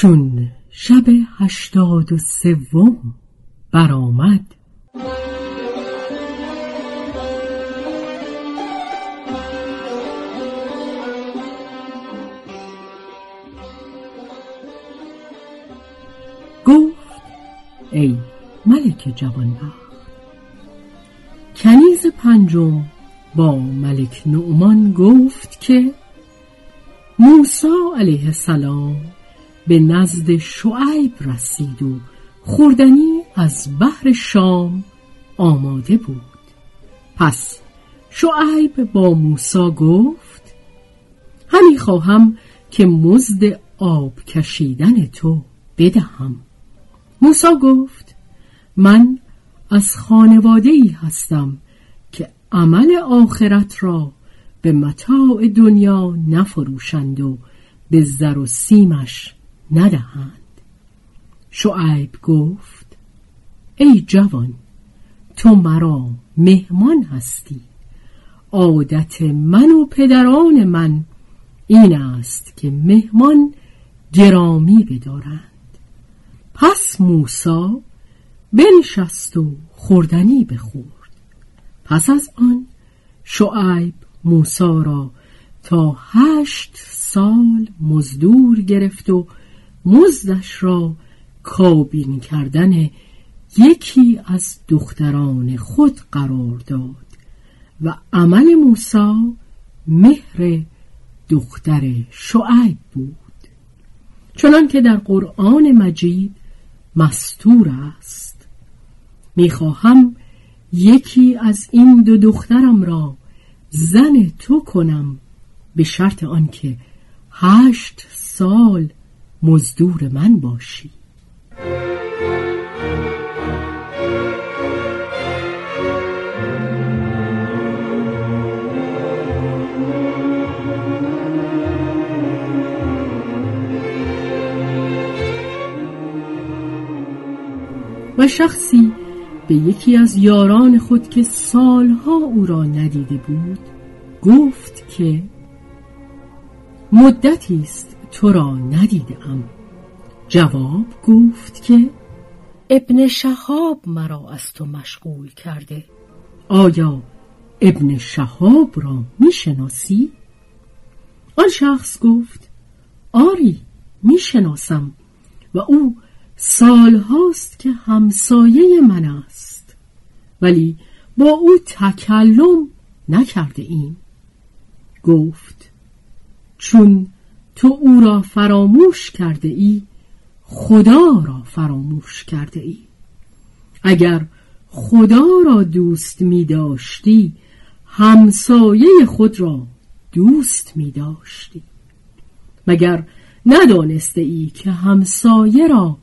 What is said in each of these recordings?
چون شب هشتاد و سوم برآمد. گفت ای ملک جوانبخت کنیز پنجم با ملک نعمان گفت که موسی علیه السلام به نزد شعیب رسید و خوردنی از بحر شام آماده بود. پس شعیب با موسا گفت همی خواهم که مزد آب کشیدن تو بدهم. موسا گفت من از خانواده ای هستم که عمل آخرت را به متاع دنیا نفروشند و به زر و سیمش ندهند. شعیب گفت ای جوان تو مرا مهمان هستی. عادت من و پدران من این است که مهمان گرامی بدارند. پس موسا بنشست و خوردنی بخورد. پس از آن شعیب موسا را تا هشت سال مزدور گرفت و مزدش را کابین کردن یکی از دختران خود قرار داد و عمل موسا مهر دختر شعیب بود. چنان که در قرآن مجید مستور است. می‌خواهم یکی از این دو دخترم را زن تو کنم به شرط آنکه هشت سال مزدور من باشی. و شخصی به یکی از یاران خود که سالها او را ندیده بود گفت که مدتی است تو را ندیدم. جواب گفت که ابن شهاب مرا از تو مشغول کرده. آیا ابن شهاب را می‌شناسی؟ آن شخص گفت آری می‌شناسم و او سالهاست که همسایه من است. ولی با او تکلم نکرده ایم. گفت چون تو او را فراموش کرده ای خدا را فراموش کرده ای. اگر خدا را دوست می داشتی همسایه خود را دوست می داشتی. مگر ندانسته ای که همسایه را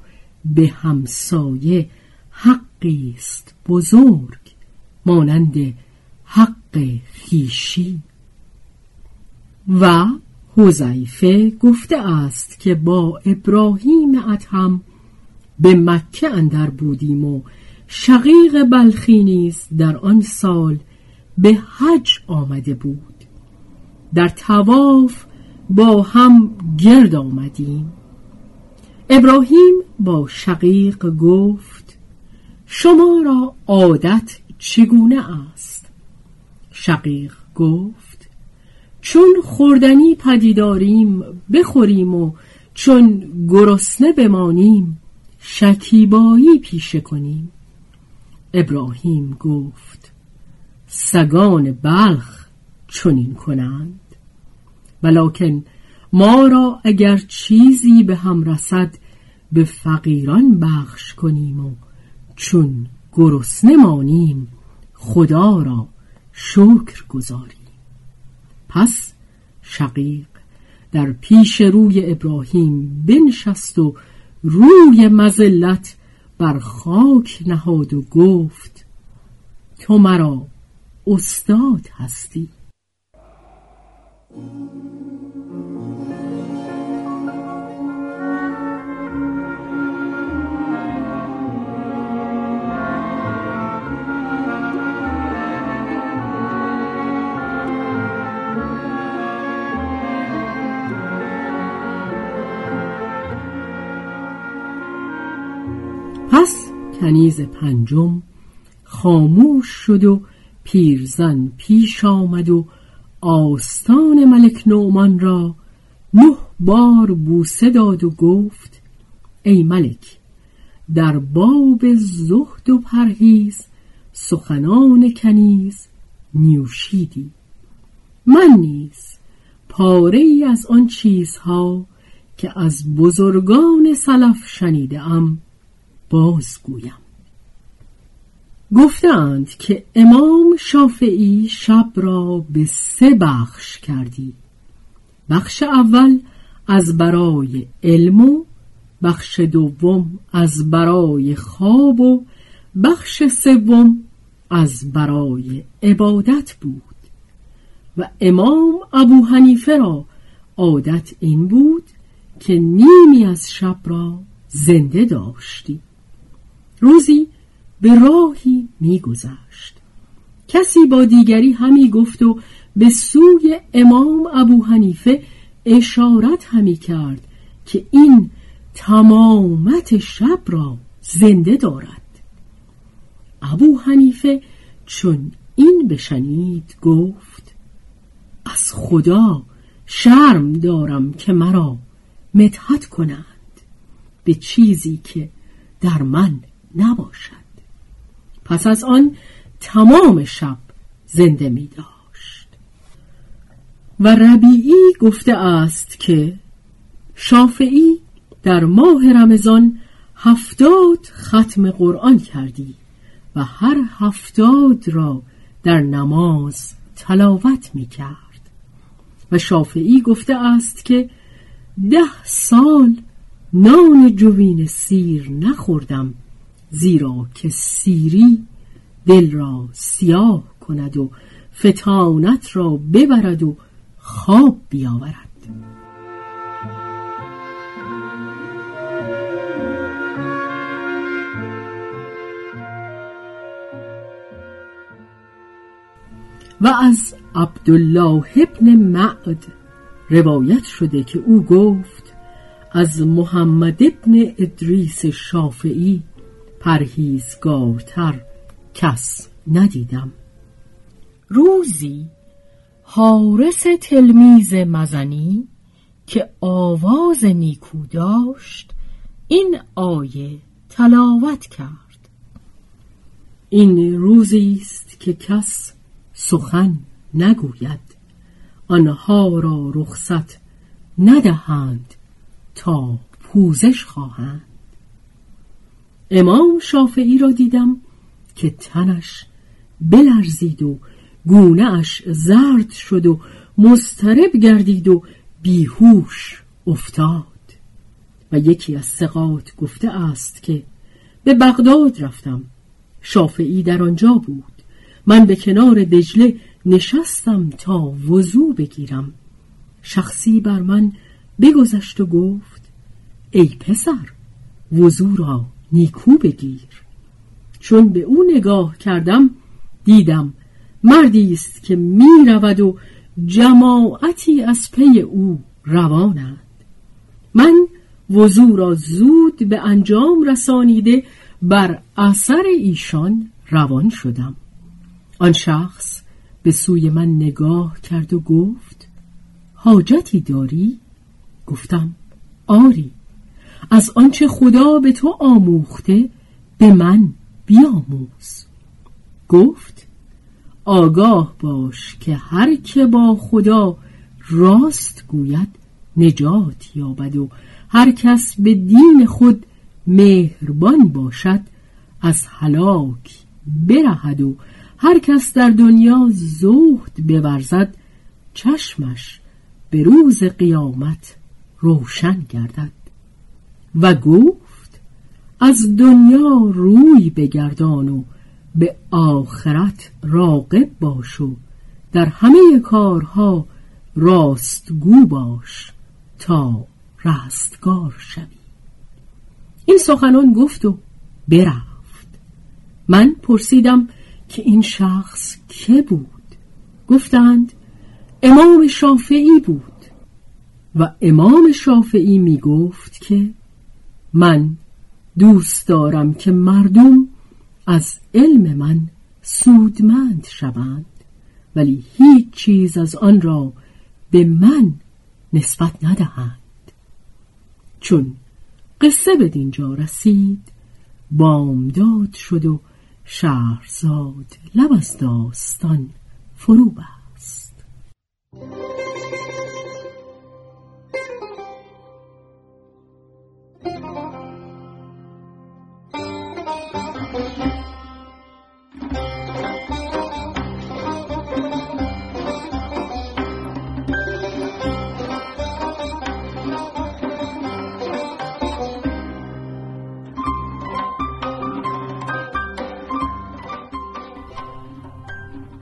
به همسایه حقی است بزرگ مانند حق خیشی و حذیفه گفته است که با ابراهیم ادهم به مکه اندر بودیم و شقیق بلخی نیز در آن سال به حج آمده بود. در تواف با هم گرد آمدیم. ابراهیم با شقیق گفت شما را عادت چگونه است؟ شقیق گفت چون خوردنی پدیداریم بخوریم و چون گرسنه بمانیم شکیبایی پیشه کنیم. ابراهیم گفت سگان بلخ چنین کنند. ولکن ما را اگر چیزی به هم رسد به فقیران بخش کنیم و چون گرسنه مانیم خدا را شکر گذاریم. پس شقیق در پیش روی ابراهیم بنشست و روی مزلت بر خاک نهاد و گفت تو مرا استاد هستی. کنیز پنجم خاموش شد و پیرزن پیش آمد و آستان ملک نومان را نه بار بوسه داد و گفت ای ملک در باب زهد و پرهیز سخنان کنیز نیوشیدی من نیز پاره ای از آن چیزها که از بزرگان سلف شنیده ام بازگویم گفتند که امام شافعی شب را به سه بخش کردی. بخش اول از برای علم و بخش دوم از برای خواب و بخش سوم از برای عبادت بود. و امام ابو حنیفه را عادت این بود که نیمی از شب را زنده داشتی. روزی به راهی میگذشت. کسی با دیگری همی گفت و به سوی امام ابو حنیفه اشارت همی کرد که این تمامت شب را زنده دارد. ابو حنیفه چون این بشنید گفت از خدا شرم دارم که مرا مدحت کنند به چیزی که در من نباشد. پس از آن تمام شب زنده می داشت. و ربیعی گفته است که شافعی در ماه رمضان هفتاد ختم قرآن کردی و هر هفتاد را در نماز تلاوت می کرد. و شافعی گفته است که ده سال نان جوین سیر نخوردم زیرا که سیری دل را سیاه کند و فتانت را ببرد و خواب بیاورد. و از عبدالله ابن معد روایت شده که او گفت از محمد ابن ادریس شافعی پرهیزگارتر کس ندیدم. روزی حارس تلمیز مزنی که آواز نیکو داشت این آیه تلاوت کرد. این روزی است که کس سخن نگوید. آنها را رخصت ندهند تا پوزش خواهند. امام شافعی را دیدم که تنش بلرزید و گونه اش زرد شد و مسترب گردید و بیهوش افتاد. و یکی از سقات گفته است که به بغداد رفتم. شافعی در آنجا بود. من به کنار دجله نشستم تا وضوع بگیرم. شخصی بر من بگذشت و گفت ای پسر وضوع را نیکو بگیر. چون به او نگاه کردم دیدم مردی است که می رود و جماعتی از پی او روانند. من وضوع را زود به انجام رسانیده بر اثر ایشان روان شدم. آن شخص به سوی من نگاه کرد و گفت حاجتی داری؟ گفتم آری. از آنچه خدا به تو آموخته به من بیاموز. گفت آگاه باش که هر که با خدا راست گوید نجات یابد و هر کس به دین خود مهربان باشد از هلاک برهد و هر کس در دنیا زهد بورزد چشمش به روز قیامت روشن گردد. و گفت از دنیا روی بگردان و به آخرت راقب باش و در همه کارها راستگو باش تا رستگار شوی. این سخنان گفت و برفت. من پرسیدم که این شخص که بود؟ گفتند امام شافعی بود. و امام شافعی می گفت که من دوست دارم که مردم از علم من سودمند شوند ولی هیچ چیز از آن را به من نسبت ندهند. چون قصه به دینجا رسید بامداد شد و شهرزاد لب از داستان فرو بست.